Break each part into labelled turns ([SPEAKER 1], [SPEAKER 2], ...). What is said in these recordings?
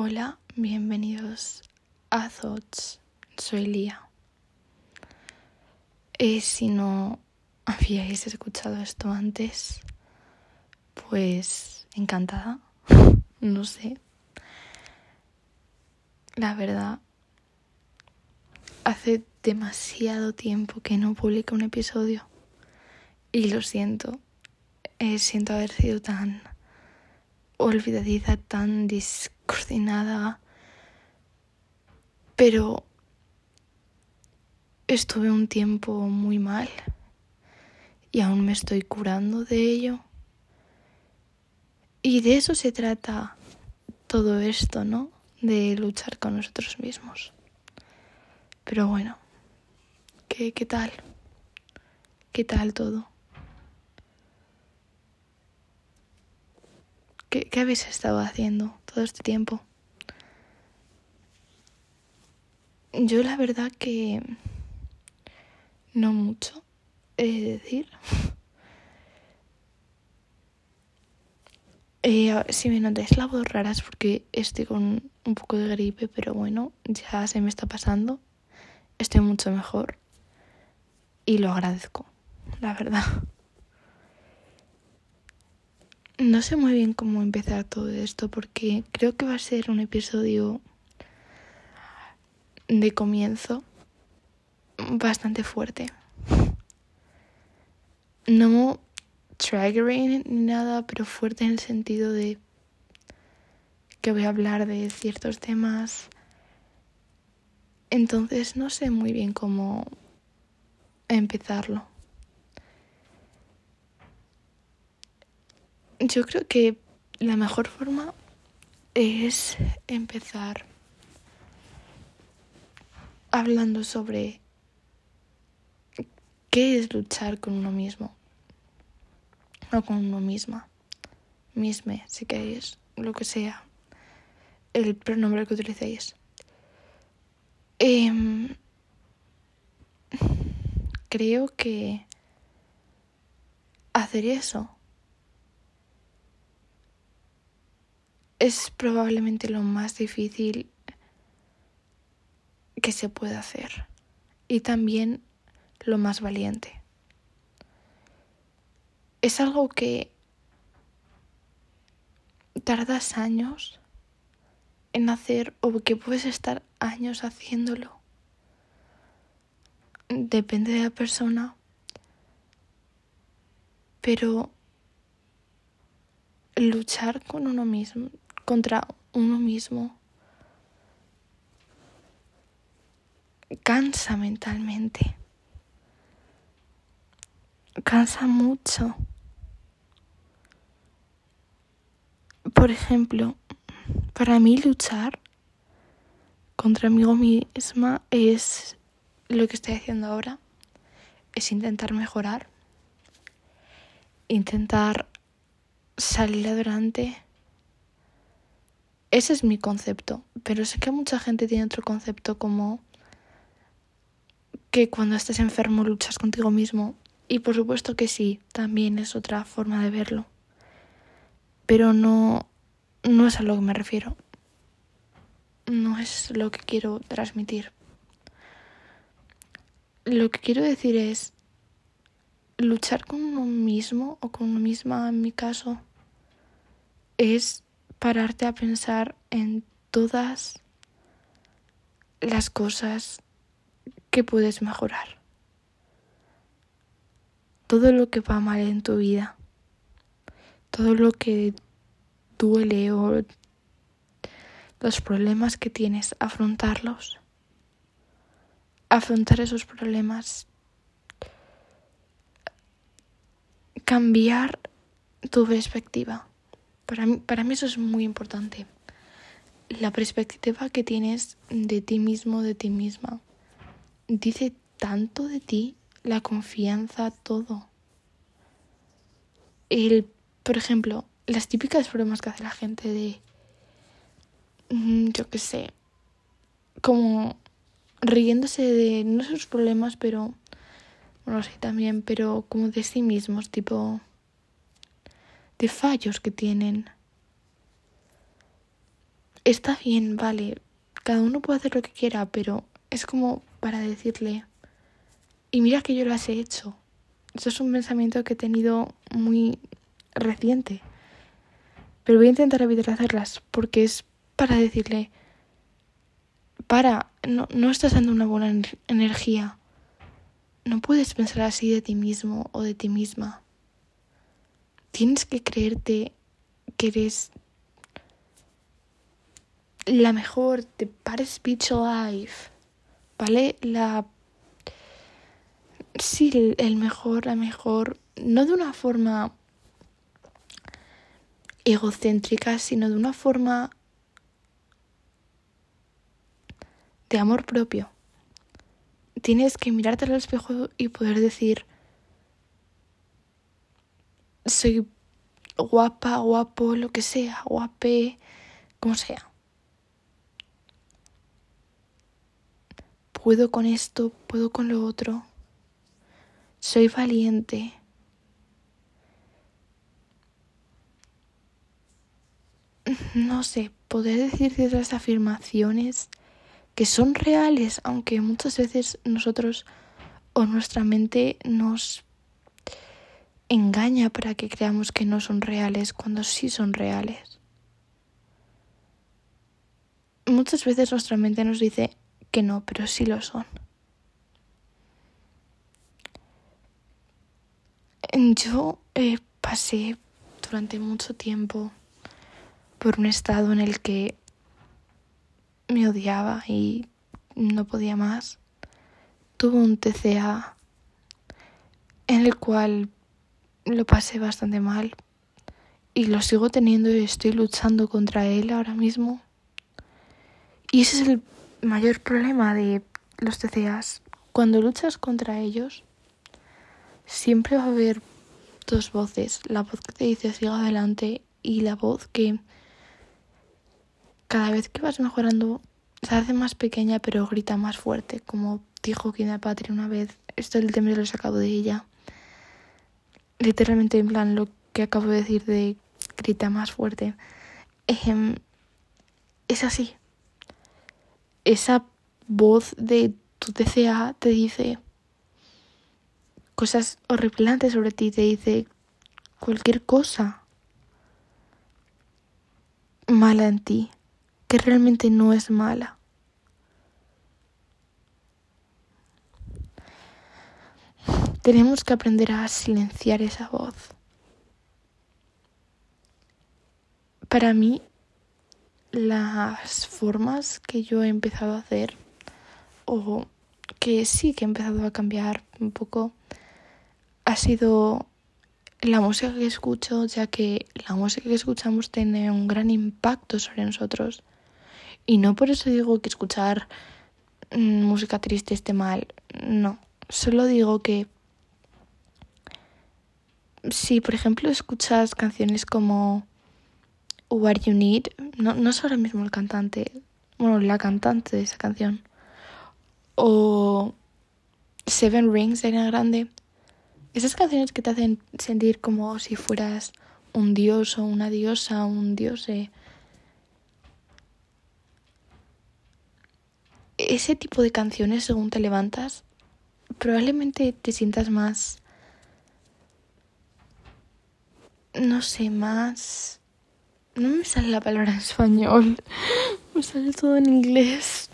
[SPEAKER 1] Hola, bienvenidos a Thoughts. Soy Lía. Eh, si no habíais escuchado esto antes, pues encantada. no sé. La verdad, hace demasiado tiempo que no publico un episodio y lo siento. Eh, siento haber sido tan olvidadiza, tan descoordinada. Pero estuve un tiempo muy mal y aún me estoy curando de ello. Y de eso se trata todo esto, ¿no? De luchar con nosotros mismos. Pero bueno, ¿qué, qué tal? ¿Qué tal todo? ¿Qué, ¿Qué habéis estado haciendo todo este tiempo? Yo la verdad que no mucho, he de decir. Eh, si me notáis la voz rara es porque estoy con un poco de gripe, pero bueno, ya se me está pasando. Estoy mucho mejor y lo agradezco, la verdad. No sé muy bien cómo empezar todo esto porque creo que va a ser un episodio de comienzo bastante fuerte. No triggering ni nada, pero fuerte en el sentido de que voy a hablar de ciertos temas. Entonces no sé muy bien cómo empezarlo. Yo creo que la mejor forma es empezar hablando sobre qué es luchar con uno mismo o con uno misma, misme, si queréis, lo que sea, el pronombre que utilicéis. Eh, creo que hacer eso es probablemente lo más difícil que se puede hacer y también lo más valiente. Es algo que tardas años en hacer o que puedes estar años haciéndolo. Depende de la persona, pero luchar con uno mismo, contra uno mismo, cansa mentalmente. Cansa mucho. Por ejemplo, para mí luchar contra mí misma es lo que estoy haciendo ahora. Es intentar mejorar. Intentar salir adelante. Ese es mi concepto, pero sé que mucha gente tiene otro concepto como que cuando estás enfermo luchas contigo mismo. Y por supuesto que sí, también es otra forma de verlo. Pero no, no es a lo que me refiero. No es lo que quiero transmitir. Lo que quiero decir es luchar con uno mismo o con uno misma en mi caso es pararte a pensar en todas las cosas que puedes mejorar. Todo lo que va mal en tu vida, todo lo que duele o los problemas que tienes, afrontarlos. Afrontar esos problemas. Cambiar tu perspectiva. Para mí, para mí eso es muy importante. La perspectiva que tienes de ti mismo, de ti misma dice tanto de ti, la confianza, todo. El, por ejemplo, las típicas bromas que hace la gente de, mm, yo qué sé, como riéndose de no sus problemas, pero, bueno, sí también, pero como de sí mismos, tipo, de fallos que tienen. está bien, vale, cada uno puede hacer lo que quiera, pero es como para decirle, y mira que yo lo he hecho. Eso es un pensamiento que he tenido muy reciente. Pero voy a intentar evitar hacerlas porque es para decirle, para, no, no estás dando una buena energía. No puedes pensar así de ti mismo o de ti misma. Tienes que creerte que eres la mejor, the baddest bitch alive, ¿vale? La... Sí, el mejor, la mejor, no de una forma egocéntrica, sino de una forma de amor propio. Tienes que mirarte al espejo y poder decir, soy guapa, guapo, lo que sea, guape, como sea. puedo con esto, puedo con lo otro. Soy valiente. No sé, poder decir ciertas afirmaciones que son reales, aunque muchas veces nosotros o nuestra mente nos engaña para que creamos que no son reales cuando sí son reales. Muchas veces nuestra mente nos dice, que no, pero sí lo son. Yo eh, pasé durante mucho tiempo por un estado en el que me odiaba y no podía más. Tuve un TCA en el cual lo pasé bastante mal y lo sigo teniendo y estoy luchando contra él ahora mismo. Y ese es el mayor problema de los TCAs, cuando luchas contra ellos, siempre va a haber dos voces, la voz que te dice siga adelante y la voz que cada vez que vas mejorando se hace más pequeña pero grita más fuerte, como dijo Kina Patria una vez, esto el tema lo he sacado de ella, literalmente en plan lo que acabo de decir de grita más fuerte, es así, esa voz de tu TCA te dice cosas horripilantes sobre ti, te dice cualquier cosa mala en ti, que realmente no es mala. Tenemos que aprender a silenciar esa voz. Para mí, las formas que yo he empezado a hacer o que sí que he empezado a cambiar un poco ha sido la música que escucho, ya que la música que escuchamos tiene un gran impacto sobre nosotros. Y no por eso digo que escuchar mm, música triste esté mal, no. Solo digo que si, por ejemplo, escuchas canciones como What You Need, no, no es ahora mismo el cantante, bueno, la cantante de esa canción, o Seven Rings de Ariana Grande, esas canciones que te hacen sentir como si fueras un dios o una diosa, un dios. Ese tipo de canciones, según te levantas, probablemente te sientas más, no sé, más no me sale la palabra en español. Me sale todo en inglés.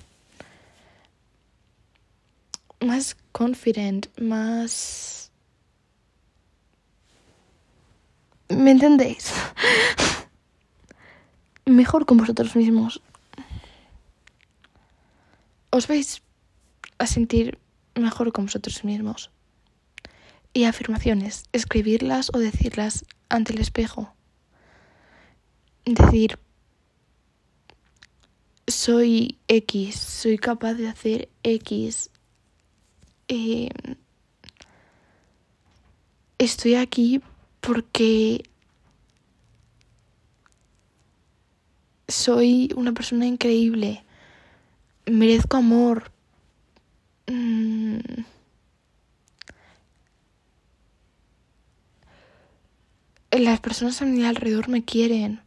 [SPEAKER 1] Más confident, más... ¿Me entendéis? Mejor con vosotros mismos. Os vais a sentir mejor con vosotros mismos. Y afirmaciones, escribirlas o decirlas ante el espejo decir, soy X, soy capaz de hacer X. Eh, estoy aquí porque soy una persona increíble, merezco amor. Mm. Las personas a mi alrededor me quieren.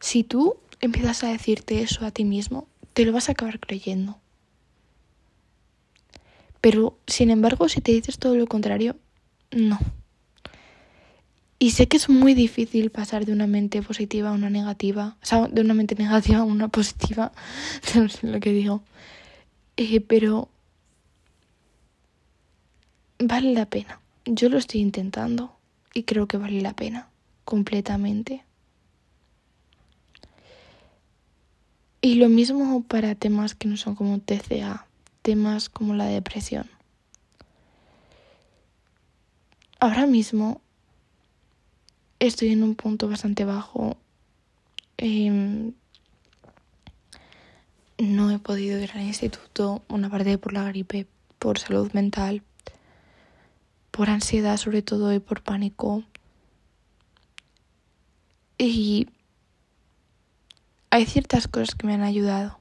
[SPEAKER 1] Si tú empiezas a decirte eso a ti mismo, te lo vas a acabar creyendo. Pero, sin embargo, si te dices todo lo contrario, no. Y sé que es muy difícil pasar de una mente positiva a una negativa, o sea, de una mente negativa a una positiva, no sé lo que digo. Eh, pero vale la pena. Yo lo estoy intentando y creo que vale la pena completamente. Y lo mismo para temas que no son como TCA, temas como la depresión. Ahora mismo estoy en un punto bastante bajo. Em, no he podido ir al instituto, una parte por la gripe, por salud mental, por ansiedad sobre todo y por pánico. Y hay ciertas cosas que me han ayudado.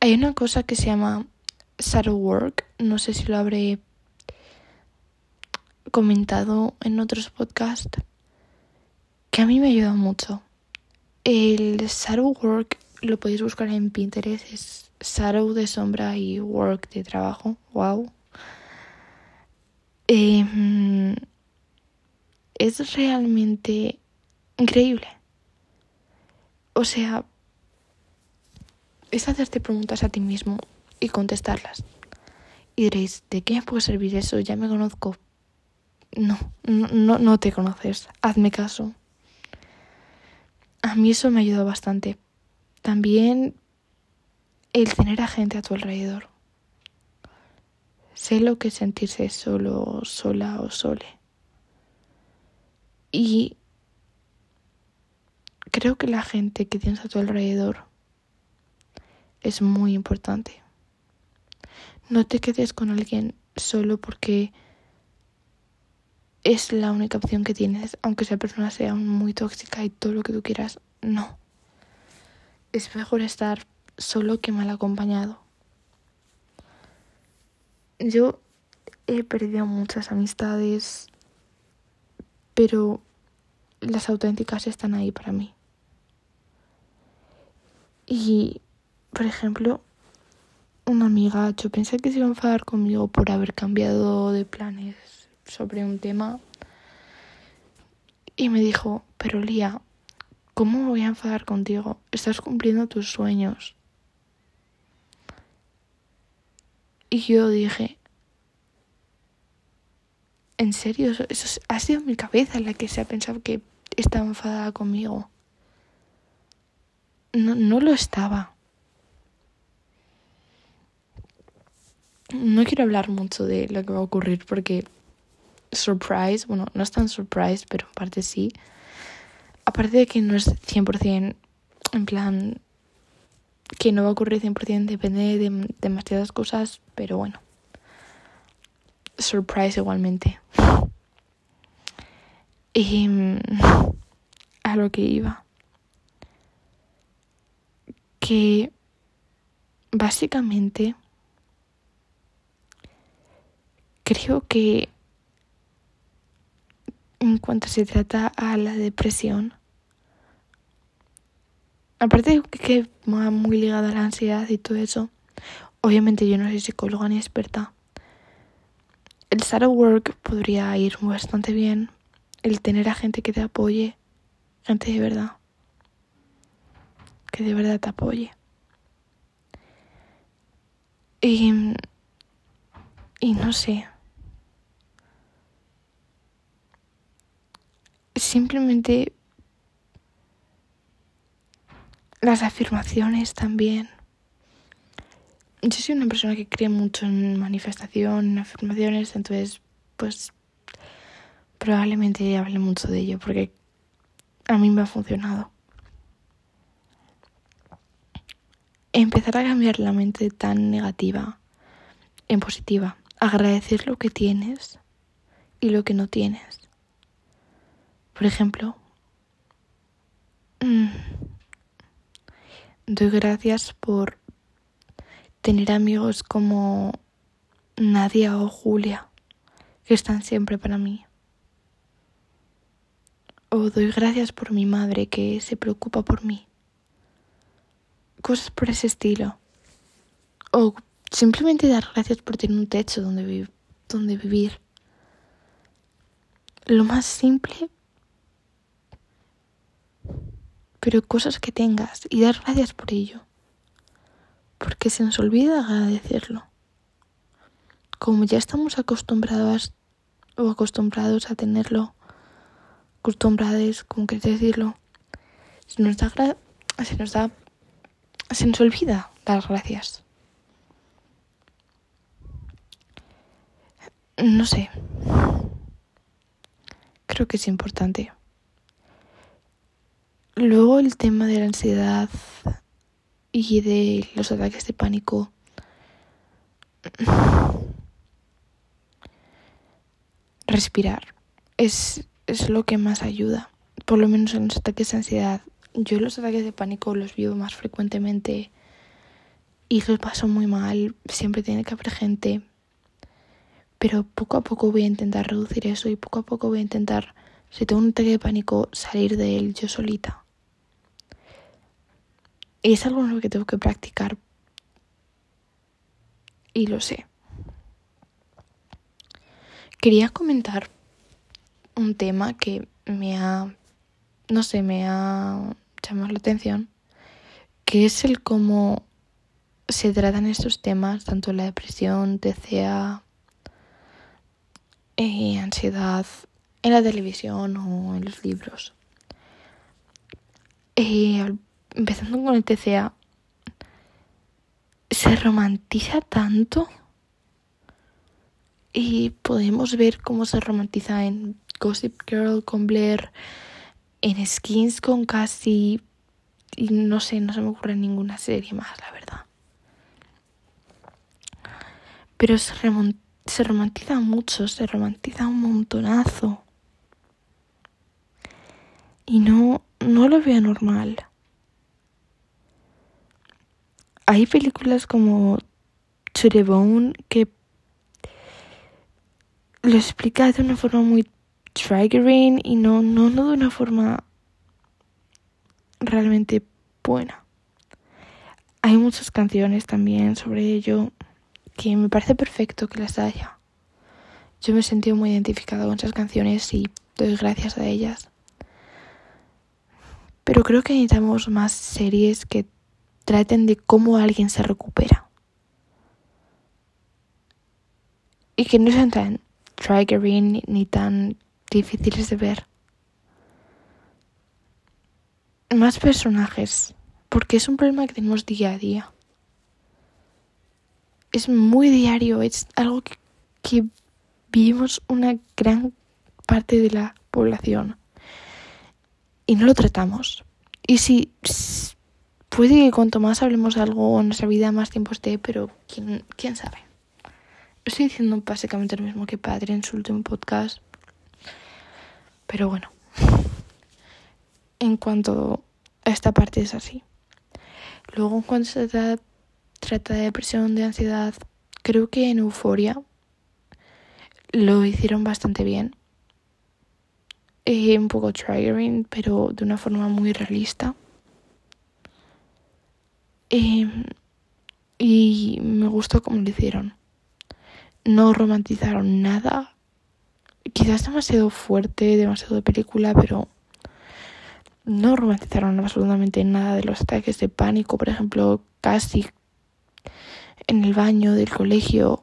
[SPEAKER 1] Hay una cosa que se llama shadow work, no sé si lo habré comentado en otros podcasts, que a mí me ha ayudado mucho. El shadow work lo podéis buscar en Pinterest, es shadow de sombra y work de trabajo, wow. Em, es realmente increíble. O sea, es hacerte preguntas a ti mismo y contestarlas. Y diréis, ¿de qué me puede servir eso? Ya me conozco. No, no, no te conoces. Hazme caso. A mí eso me ha ayudado bastante. También el tener a gente a tu alrededor. Sé lo que es sentirse solo, sola o sole. Y creo que la gente que tienes a tu alrededor es muy importante. No te quedes con alguien solo porque es la única opción que tienes, aunque esa persona sea muy tóxica y todo lo que tú quieras. No. Es mejor estar solo que mal acompañado. Yo he perdido muchas amistades, pero las auténticas están ahí para mí. Y, por ejemplo, una amiga, yo pensé que se iba a enfadar conmigo por haber cambiado de planes sobre un tema. Y me dijo, pero Lía, ¿cómo voy a enfadar contigo? Estás cumpliendo tus sueños. Y yo dije, ¿en serio? Eso, ha sido mi cabeza la que se ha pensado que estaba enfadada conmigo. No, no lo estaba. No quiero hablar mucho de lo que va a ocurrir porque surprise, bueno, no es tan surprise, pero en parte sí. Aparte de que no es 100% en plan que no va a ocurrir 100%, depende de demasiadas cosas, pero bueno. Surprise igualmente. Mm, a lo que iba. Que básicamente creo que en cuanto se trata a la depresión, aparte de que va muy ligada a la ansiedad y todo eso, obviamente yo no soy psicóloga ni experta. El shadow work podría ir bastante bien. El tener a gente que te apoye, gente de verdad, que de verdad te apoye. Y, y no sé. Simplemente las afirmaciones también. Yo soy una persona que cree mucho en manifestación, en afirmaciones, entonces pues probablemente hable mucho de ello porque a mí me ha funcionado. Empezar a cambiar la mente tan negativa en positiva. Agradecer lo que tienes y lo que no tienes. Por ejemplo, mm, Doy gracias por tener amigos como Nadia o Julia, que están siempre para mí. O doy gracias por mi madre que se preocupa por mí. Cosas por ese estilo. O simplemente dar gracias por tener un techo donde, donde vivir. Lo más simple, pero cosas que tengas y dar gracias por ello. Porque se nos olvida agradecerlo. Como ya estamos acostumbrados o acostumbrados a tenerlo, acostumbrados, como quieres decirlo, se nos da, se nos da, se nos olvida dar gracias. No sé. Creo que es importante. Luego el tema de la ansiedad y de los ataques de pánico. Respirar es, es lo que más ayuda, por lo menos en los ataques de ansiedad. Yo los ataques de pánico los vivo más frecuentemente y los paso muy mal, siempre tiene que haber gente pero poco a poco voy a intentar reducir eso y poco a poco voy a intentar, si tengo un ataque de pánico, salir de él yo solita. Y es algo en lo que tengo que practicar. Y lo sé. Quería comentar un tema que me ha, no sé, me ha llamado la atención, que es el cómo se tratan estos temas, tanto la depresión, TCA, eh, ansiedad en la televisión o en los libros. Eh, empezando con el TCA, se romantiza tanto y podemos ver cómo se romantiza en Gossip Girl con Blair, en Skins con Cassie y no sé, no se me ocurre ninguna serie más, la verdad. Pero se, se romantiza mucho, se romantiza un montonazo. Y no, no lo veo normal. Hay películas como To que lo explica de una forma muy triggering y no, no, no de una forma realmente buena. Hay muchas canciones también sobre ello que me parece perfecto que las haya. Yo me he sentido muy identificada con esas canciones y doy gracias a ellas. Pero creo que necesitamos más series que traten de cómo alguien se recupera. Y que no sean tan triggering ni tan difíciles de ver. Más personajes, porque es un problema que tenemos día a día es muy diario, es algo que, vivimos una gran parte de la población y no lo tratamos. Y si puede que cuanto más hablemos de algo en nuestra vida, más tiempo esté, pero quién, quién sabe. Estoy diciendo básicamente lo mismo que Padre en su último podcast. Pero bueno, en cuanto a esta parte es así. Luego, en cuanto se trata de depresión, de ansiedad. Creo que en Euforia lo hicieron bastante bien. Eh, un poco triggering, pero de una forma muy realista. Em, y me gustó cómo lo hicieron. No romantizaron nada. Quizás demasiado fuerte, demasiado de película, pero no romantizaron absolutamente nada de los ataques de pánico. Por ejemplo, casi en el baño del colegio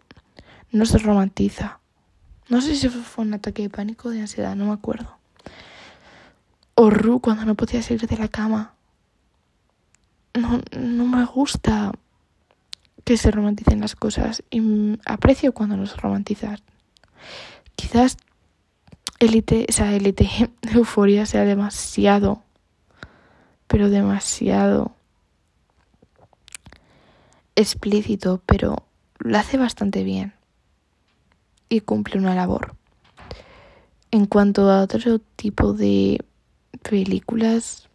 [SPEAKER 1] no se romantiza. No sé si fue un ataque de pánico o de ansiedad, no me acuerdo. O Ru cuando no podía salir de la cama. No, no me gusta que se romanticen las cosas y aprecio cuando no se romantizan. Quizás élite, o sea, élite, euforia sea demasiado, pero demasiado. Explícito, pero lo hace bastante bien. Y cumple una labor. En cuanto a otro tipo de películas,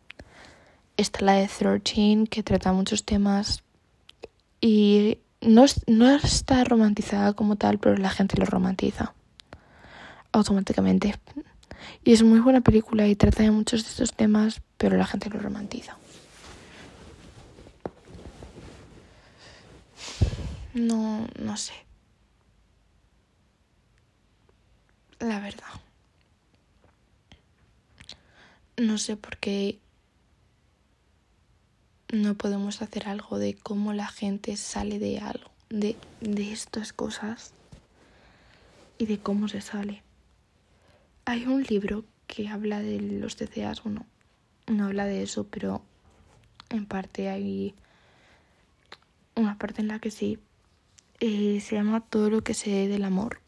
[SPEAKER 1] está la de 13, que trata muchos temas. Y no, no está romantizada como tal, pero la gente lo romantiza automáticamente. Y es muy buena película y trata de muchos de estos temas, pero la gente lo romantiza. No, no sé. La verdad. No sé por qué no podemos hacer algo de cómo la gente sale de algo, de, de estas cosas y de cómo se sale. Hay un libro que habla de los TCAs, bueno, no habla de eso, pero en parte hay una parte en la que sí. Eh, se llama Todo lo que sé del amor.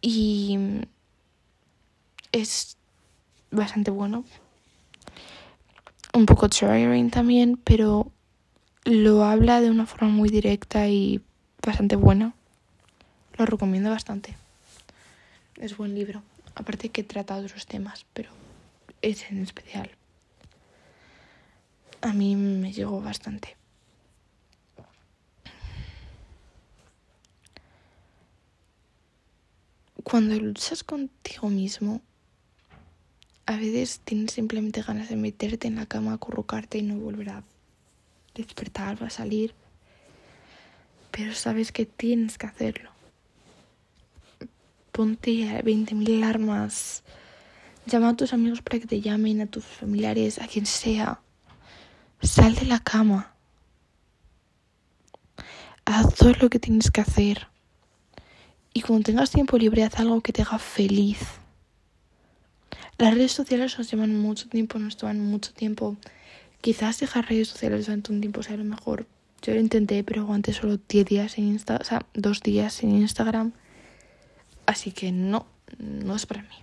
[SPEAKER 1] Y es bastante bueno. Un poco triggering también, pero lo habla de una forma muy directa y bastante buena. Lo recomiendo bastante. Es buen libro. Aparte que trata otros temas, pero ese en especial. A mí me llegó bastante. Cuando luchas contigo mismo, a veces tienes simplemente ganas de meterte en la cama, acurrucarte y no volver a despertar a salir. Pero sabes que tienes que hacerlo. Ponte a 20.000 alarmas. Llama a tus amigos para que te llamen, a tus familiares, a quien sea. Sal de la cama. Haz todo lo que tienes que hacer. Y cuando tengas tiempo libre, haz algo que te haga feliz. Las redes sociales nos llevan mucho tiempo, nos toman mucho tiempo. Quizás dejar redes sociales durante un tiempo sea lo mejor. Yo lo intenté, pero aguanté solo 10 días en Instagram, o sea, dos días en Instagram. Así que no, no es para mí.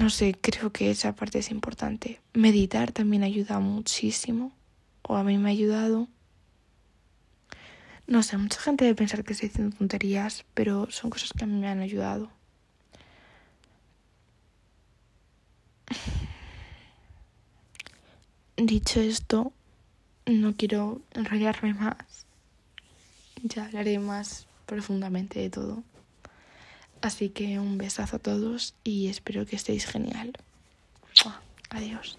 [SPEAKER 1] No sé, creo que esa parte es importante. Meditar también ayuda muchísimo, o a mí me ha ayudado. No sé, mucha gente debe pensar que estoy diciendo tonterías, pero son cosas que a mí me han ayudado. Dicho esto, no quiero enrollarme más. Ya hablaré más profundamente de todo. Así que un besazo a todos y espero que estéis genial. Adiós.